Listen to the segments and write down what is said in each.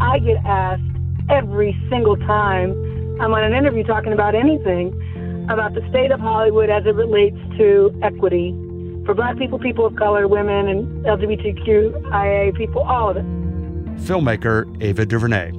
I get asked every single time I'm on an interview talking about anything about the state of Hollywood as it relates to equity for black people, people of color, women, and LGBTQIA people, all of it. Filmmaker Ava DuVernay.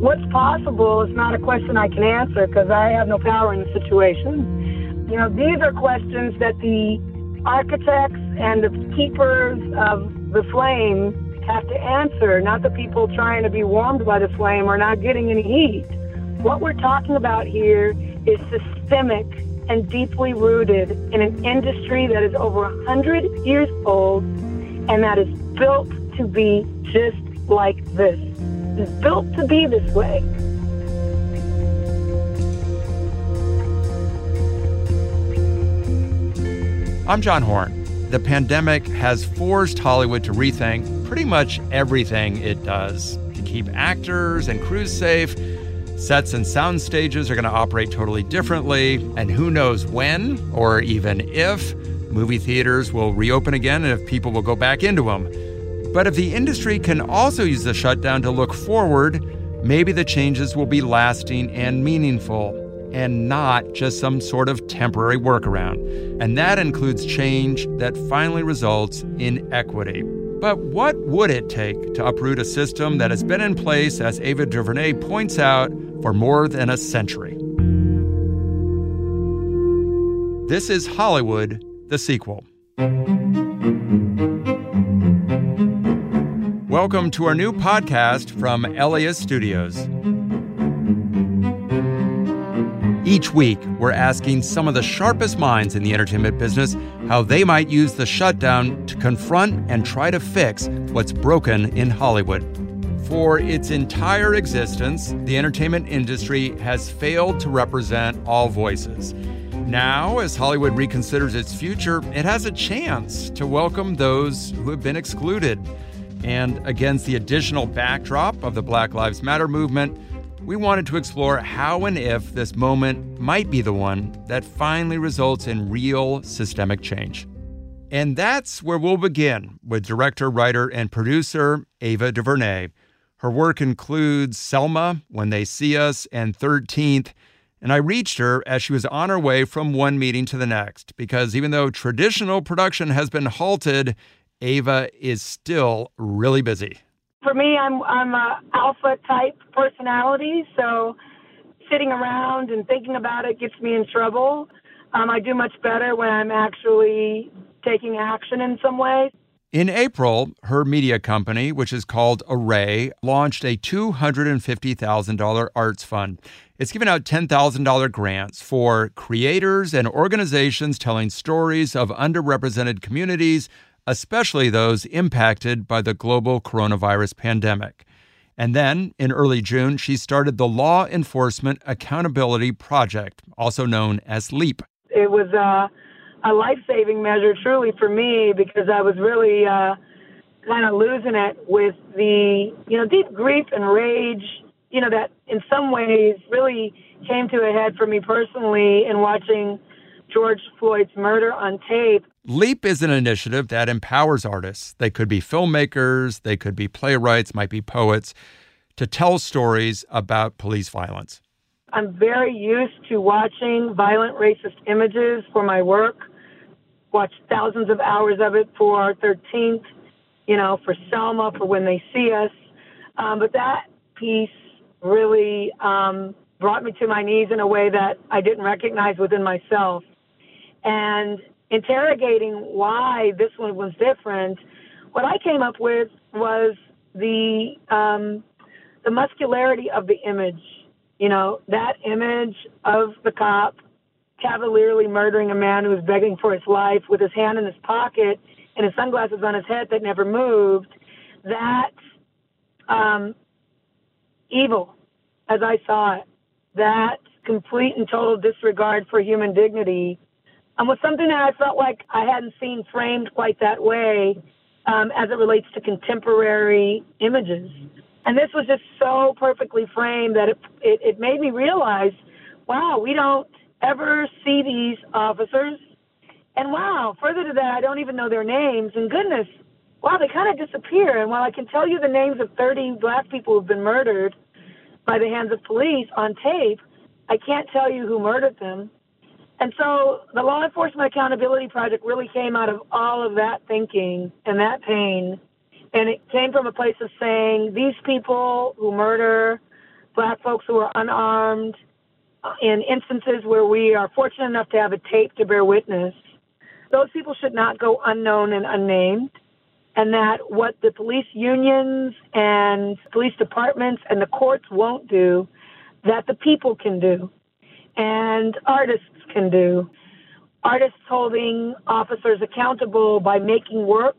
What's possible is not a question I can answer because I have no power in the situation. You know, these are questions that the architects and the keepers of the flame have to answer, not the people trying to be warmed by the flame or not getting any heat. What we're talking about here is systemic and deeply rooted in an industry that is over 100 years old and that is built to be just like this. It's built to be this way. I'm John Horn. The pandemic has forced Hollywood to rethink pretty much everything it does to keep actors and crews safe. Sets and sound stages are going to operate totally differently, and who knows when or even if movie theaters will reopen again and if people will go back into them. But if the industry can also use the shutdown to look forward, maybe the changes will be lasting and meaningful and not just some sort of temporary workaround. And that includes change that finally results in equity. But what would it take to uproot a system that has been in place, as Ava DuVernay points out, for more than a century? This is Hollywood, the sequel. Welcome to our new podcast from LAist Studios. Each week, we're asking some of the sharpest minds in the entertainment business how they might use the shutdown to confront and try to fix what's broken in Hollywood. For its entire existence, the entertainment industry has failed to represent all voices. Now, as Hollywood reconsiders its future, it has a chance to welcome those who have been excluded. And against the additional backdrop of the Black Lives Matter movement, we wanted to explore how and if this moment might be the one that finally results in real systemic change. And that's where we'll begin with director, writer, and producer Ava DuVernay. Her work includes Selma, When They See Us, and 13th. And I reached her as she was on her way from one meeting to the next, because even though traditional production has been halted, Ava is still really busy for me, I'm I'm a alpha type personality, so sitting around and thinking about it gets me in trouble. Um, I do much better when I'm actually taking action in some way. In April, her media company, which is called Array, launched a $250,000 arts fund. It's giving out $10,000 grants for creators and organizations telling stories of underrepresented communities especially those impacted by the global coronavirus pandemic. And then, in early June, she started the Law Enforcement Accountability Project, also known as LEAP. It was uh, a life saving measure, truly, for me, because I was really uh, kind of losing it with the, you know, deep grief and rage, you know, that in some ways really came to a head for me personally in watching George Floyd's murder on tape. LEAP is an initiative that empowers artists. They could be filmmakers, they could be playwrights, might be poets, to tell stories about police violence. I'm very used to watching violent racist images for my work. Watched thousands of hours of it for our 13th, you know, for Selma, for When They See Us. Um, but that piece really um, brought me to my knees in a way that I didn't recognize within myself. And interrogating why this one was different, what I came up with was the um, the muscularity of the image. You know, that image of the cop cavalierly murdering a man who was begging for his life with his hand in his pocket and his sunglasses on his head that never moved. that um, evil, as I saw it, that complete and total disregard for human dignity, um, was something that I felt like I hadn't seen framed quite that way um, as it relates to contemporary images. And this was just so perfectly framed that it, it, it made me realize, wow, we don't ever see these officers. And wow, further to that, I don't even know their names. And goodness, wow, they kind of disappear. And while I can tell you the names of 30 black people who've been murdered by the hands of police on tape, I can't tell you who murdered them. And so the Law Enforcement Accountability Project really came out of all of that thinking and that pain and it came from a place of saying these people who murder black folks who are unarmed uh, in instances where we are fortunate enough to have a tape to bear witness, those people should not go unknown and unnamed. And that what the police unions and police departments and the courts won't do, that the people can do and artists can do. Artists holding officers accountable by making work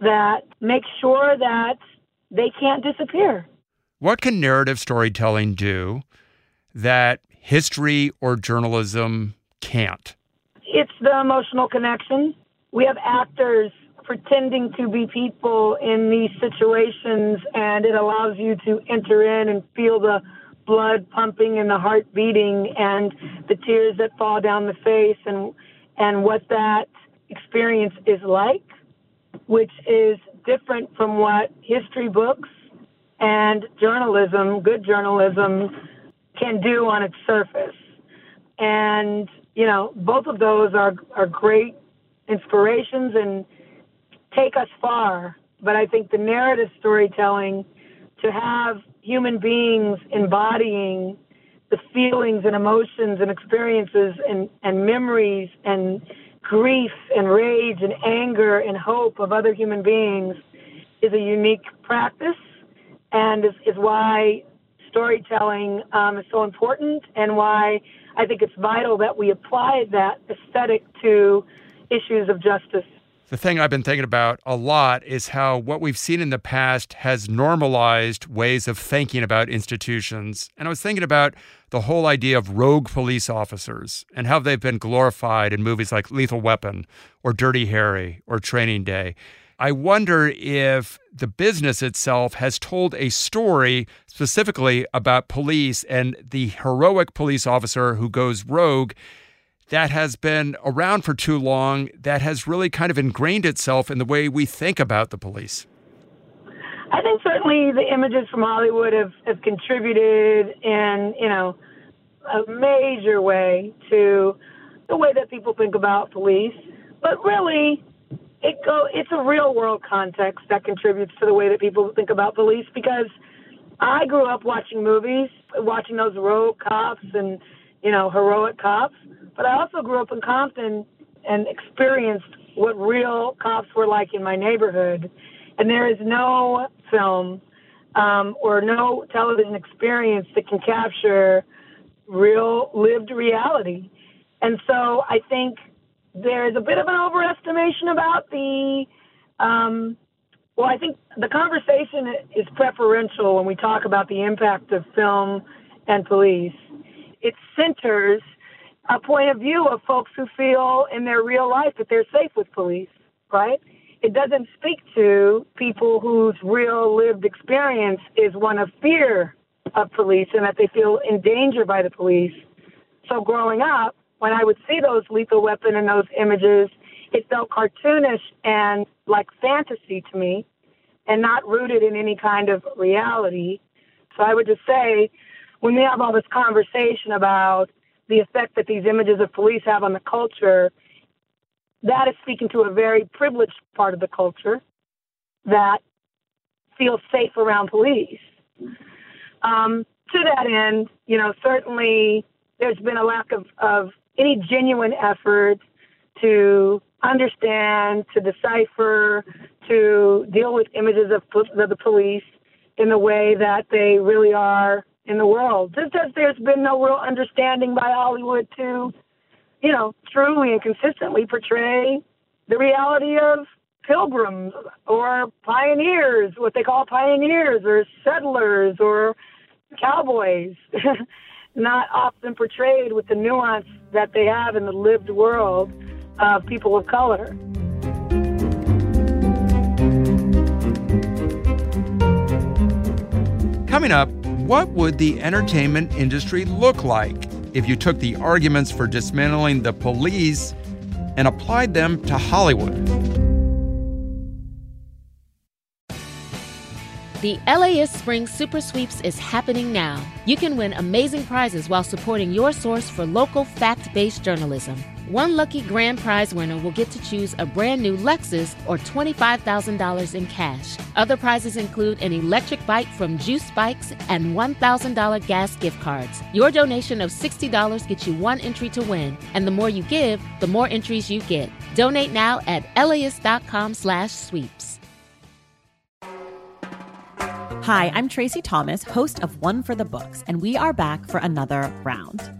that makes sure that they can't disappear. What can narrative storytelling do that history or journalism can't? It's the emotional connection. We have actors pretending to be people in these situations, and it allows you to enter in and feel the blood pumping and the heart beating and the tears that fall down the face and and what that experience is like which is different from what history books and journalism, good journalism, can do on its surface. And, you know, both of those are, are great inspirations and take us far. But I think the narrative storytelling, to have human beings embodying the feelings and emotions and experiences and, and memories and grief and rage and anger and hope of other human beings is a unique practice and is, is why storytelling um, is so important and why I think it's vital that we apply that aesthetic to issues of justice. The thing I've been thinking about a lot is how what we've seen in the past has normalized ways of thinking about institutions. And I was thinking about the whole idea of rogue police officers and how they've been glorified in movies like Lethal Weapon or Dirty Harry or Training Day. I wonder if the business itself has told a story specifically about police and the heroic police officer who goes rogue that has been around for too long that has really kind of ingrained itself in the way we think about the police? I think certainly the images from Hollywood have, have contributed in, you know, a major way to the way that people think about police. But really, it go it's a real world context that contributes to the way that people think about police because I grew up watching movies, watching those rogue cops and, you know, heroic cops. But I also grew up in Compton and experienced what real cops were like in my neighborhood. And there is no film um, or no television experience that can capture real lived reality. And so I think there is a bit of an overestimation about the. Um, well, I think the conversation is preferential when we talk about the impact of film and police. It centers a point of view of folks who feel in their real life that they're safe with police, right? It doesn't speak to people whose real lived experience is one of fear of police and that they feel in danger by the police. So growing up, when I would see those lethal weapon and those images, it felt cartoonish and like fantasy to me and not rooted in any kind of reality. So I would just say, when we have all this conversation about the effect that these images of police have on the culture, that is speaking to a very privileged part of the culture that feels safe around police. Um, to that end, you know, certainly there's been a lack of, of any genuine effort to understand, to decipher, to deal with images of, of the police in the way that they really are in the world. Just as there's been no real understanding by Hollywood to, you know, truly and consistently portray the reality of pilgrims or pioneers, what they call pioneers or settlers or cowboys, not often portrayed with the nuance that they have in the lived world of people of color. Coming up, what would the entertainment industry look like if you took the arguments for dismantling the police and applied them to Hollywood? The LAist Spring Super Sweeps is happening now. You can win amazing prizes while supporting your source for local fact based journalism. One lucky grand prize winner will get to choose a brand new Lexus or $25,000 in cash. Other prizes include an electric bike from Juice Bikes and $1,000 gas gift cards. Your donation of $60 gets you one entry to win, and the more you give, the more entries you get. Donate now at laist.com slash sweeps. Hi, I'm Tracy Thomas, host of One for the Books, and we are back for another round.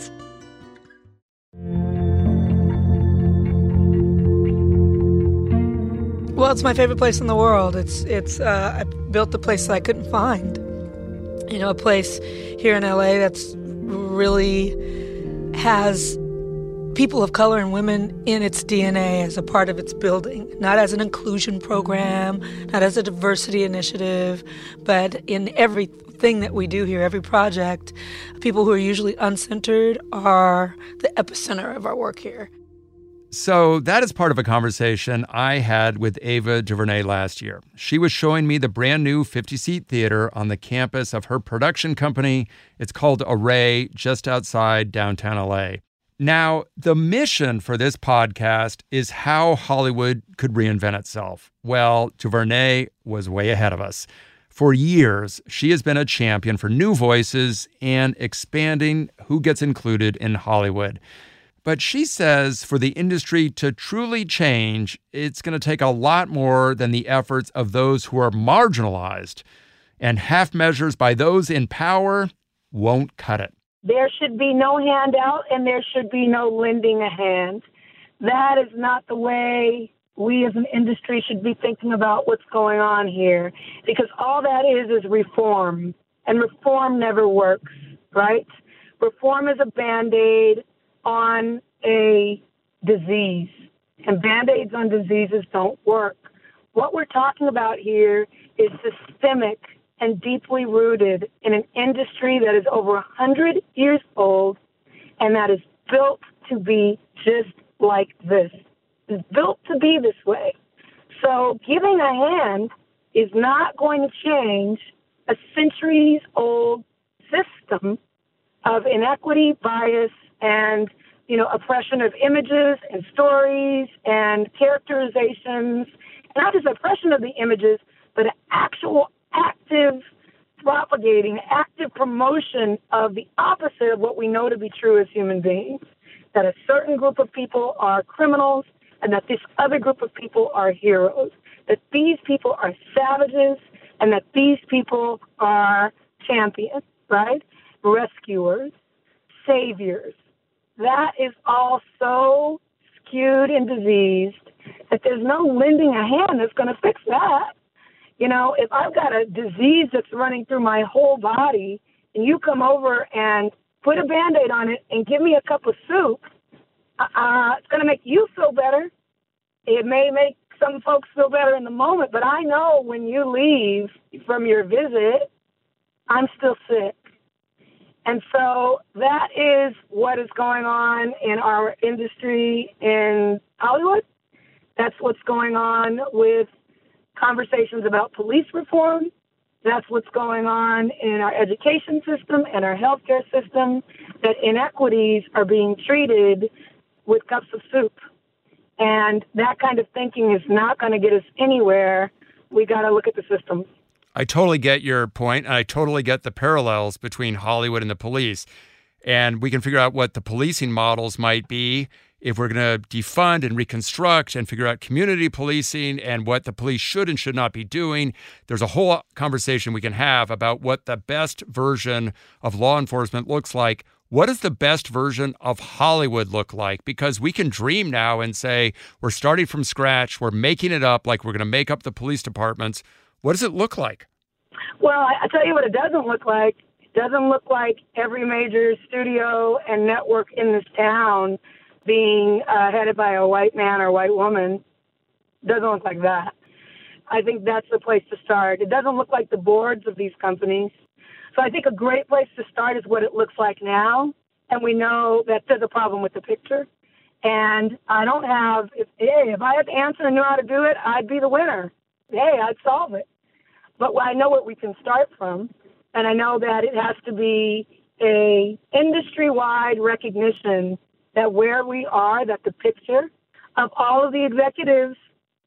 Well, it's my favorite place in the world. It's it's uh, I built the place that I couldn't find. You know, a place here in LA that's really has people of color and women in its DNA as a part of its building, not as an inclusion program, not as a diversity initiative, but in everything that we do here, every project, people who are usually uncentered are the epicenter of our work here. So, that is part of a conversation I had with Ava DuVernay last year. She was showing me the brand new 50 seat theater on the campus of her production company. It's called Array, just outside downtown LA. Now, the mission for this podcast is how Hollywood could reinvent itself. Well, DuVernay was way ahead of us. For years, she has been a champion for new voices and expanding who gets included in Hollywood. But she says for the industry to truly change, it's going to take a lot more than the efforts of those who are marginalized. And half measures by those in power won't cut it. There should be no handout and there should be no lending a hand. That is not the way we as an industry should be thinking about what's going on here because all that is is reform. And reform never works, right? Reform is a band aid on a disease, and band aids on diseases don't work. What we're talking about here is systemic and deeply rooted in an industry that is over 100 years old and that is built to be just like this. It's built to be this way. So giving a hand is not going to change a centuries old system of inequity, bias, and you know oppression of images and stories and characterizations, not just oppression of the images, but actual active propagating, active promotion of the opposite of what we know to be true as human beings. That a certain group of people are criminals and that this other group of people are heroes. That these people are savages and that these people are champions, right? Rescuers, saviors, that is all so skewed and diseased that there's no lending a hand that's going to fix that. You know, if I've got a disease that's running through my whole body and you come over and put a band aid on it and give me a cup of soup, uh, it's going to make you feel better. It may make some folks feel better in the moment, but I know when you leave from your visit, I'm still sick. And so that is what is going on in our industry in Hollywood. That's what's going on with conversations about police reform. That's what's going on in our education system and our healthcare system, that inequities are being treated with cups of soup. And that kind of thinking is not going to get us anywhere. We got to look at the system. I totally get your point, and I totally get the parallels between Hollywood and the police. And we can figure out what the policing models might be if we're going to defund and reconstruct and figure out community policing and what the police should and should not be doing. There's a whole conversation we can have about what the best version of law enforcement looks like. What does the best version of Hollywood look like? Because we can dream now and say we're starting from scratch, we're making it up like we're going to make up the police departments. What does it look like? Well, I, tell you what, it doesn't look like. It doesn't look like every major studio and network in this town being uh, headed by a white man or white woman. Doesn't look like that. I think that's the place to start. It doesn't look like the boards of these companies. So I think a great place to start is what it looks like now. And we know that there's a problem with the picture. And I don't have, if, hey, if I had the answer and knew how to do it, I'd be the winner. Hey, I'd solve it. But I know what we can start from, and I know that it has to be a industry-wide recognition that where we are, that the picture of all of the executives,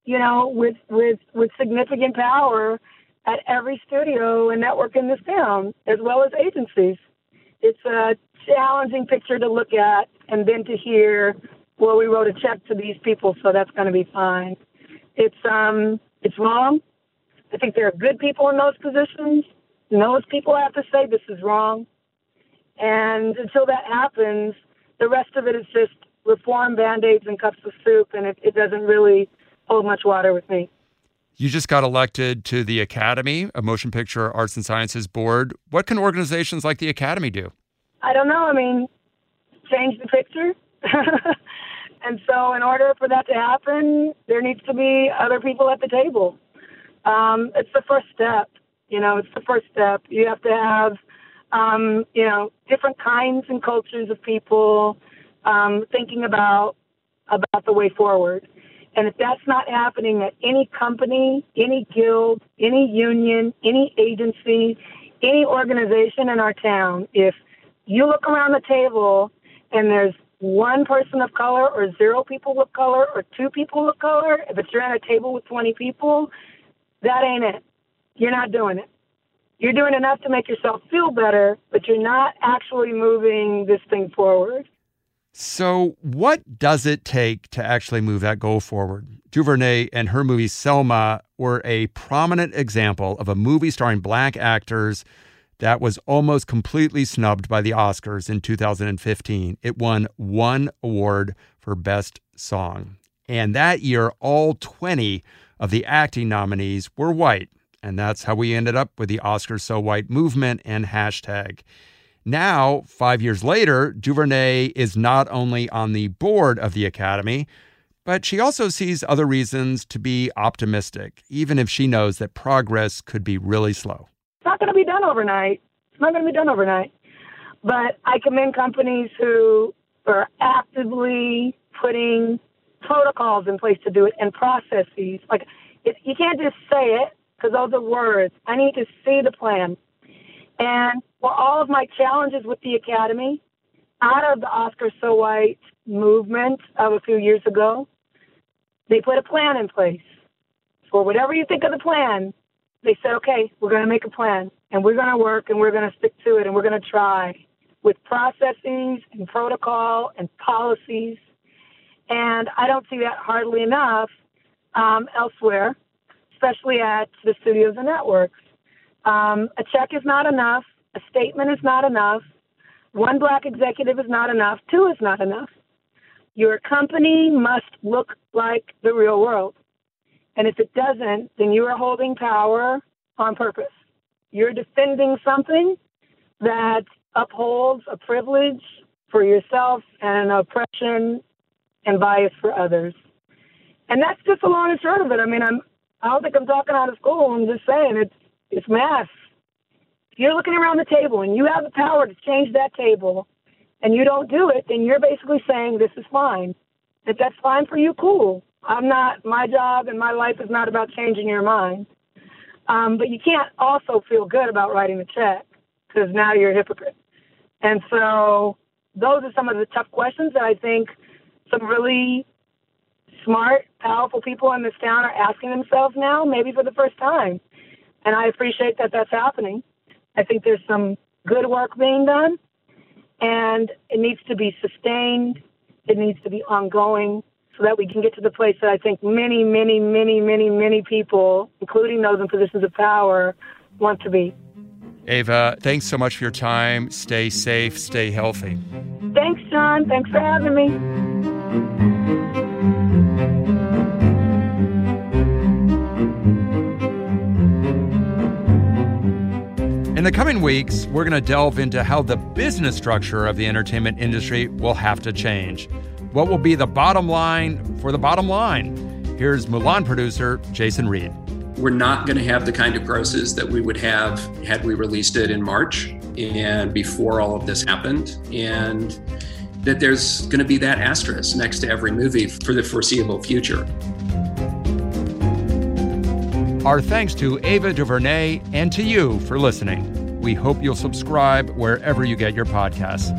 you know, with with with significant power at every studio and network in this town, as well as agencies. It's a challenging picture to look at, and then to hear, well, we wrote a check to these people, so that's going to be fine. It's um, it's wrong. I think there are good people in those positions. And those people have to say this is wrong. And until that happens, the rest of it is just reform band aids and cups of soup, and it, it doesn't really hold much water with me. You just got elected to the Academy, a motion picture arts and sciences board. What can organizations like the Academy do? I don't know. I mean, change the picture. and so, in order for that to happen, there needs to be other people at the table um, it's the first step. You know, it's the first step. You have to have, um, you know, different kinds and cultures of people um, thinking about about the way forward. And if that's not happening at any company, any guild, any union, any agency, any organization in our town, if you look around the table and there's one person of color or zero people of color or two people of color, if you're at a table with 20 people, that ain't it. You're not doing it. You're doing enough to make yourself feel better, but you're not actually moving this thing forward. So, what does it take to actually move that goal forward? DuVernay and her movie Selma were a prominent example of a movie starring black actors that was almost completely snubbed by the Oscars in 2015. It won one award for Best Song. And that year, all 20 of the acting nominees were white. And that's how we ended up with the Oscars So White movement and hashtag. Now, five years later, DuVernay is not only on the board of the Academy, but she also sees other reasons to be optimistic, even if she knows that progress could be really slow. It's not going to be done overnight. It's not going to be done overnight. But I commend companies who are actively putting protocols in place to do it and processes. Like, it, you can't just say it because those are words. I need to see the plan. And for all of my challenges with the Academy, out of the Oscar So White movement of a few years ago, they put a plan in place. For whatever you think of the plan, they said, okay, we're going to make a plan and we're going to work and we're going to stick to it and we're going to try with processes and protocol and policies and I don't see that hardly enough um, elsewhere, especially at the studios and networks. Um, a check is not enough. A statement is not enough. One black executive is not enough. Two is not enough. Your company must look like the real world. And if it doesn't, then you are holding power on purpose. You're defending something that upholds a privilege for yourself and an oppression and bias for others. And that's just the long and short of it. I mean, I'm I don't think I'm talking out of school. I'm just saying it's it's mass. If you're looking around the table and you have the power to change that table and you don't do it, then you're basically saying this is fine. If that's fine for you, cool. I'm not, my job and my life is not about changing your mind. Um, but you can't also feel good about writing the check because now you're a hypocrite. And so those are some of the tough questions that I think some really smart, powerful people in this town are asking themselves now, maybe for the first time. And I appreciate that that's happening. I think there's some good work being done, and it needs to be sustained. It needs to be ongoing so that we can get to the place that I think many, many, many, many, many people, including those in positions of power, want to be. Ava, thanks so much for your time. Stay safe, stay healthy. Thanks, John. Thanks for having me. In the coming weeks, we're going to delve into how the business structure of the entertainment industry will have to change. What will be the bottom line for the bottom line? Here's Mulan producer Jason Reed. We're not going to have the kind of grosses that we would have had we released it in March and before all of this happened. And that there's going to be that asterisk next to every movie for the foreseeable future. Our thanks to Ava DuVernay and to you for listening. We hope you'll subscribe wherever you get your podcasts.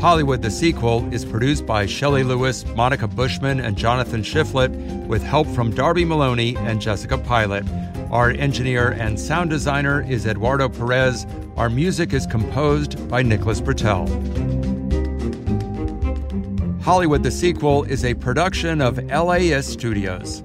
Hollywood the Sequel is produced by Shelley Lewis, Monica Bushman, and Jonathan Shiflett, with help from Darby Maloney and Jessica Pilot. Our engineer and sound designer is Eduardo Perez. Our music is composed by Nicholas Bertel. Hollywood the Sequel is a production of LAist Studios.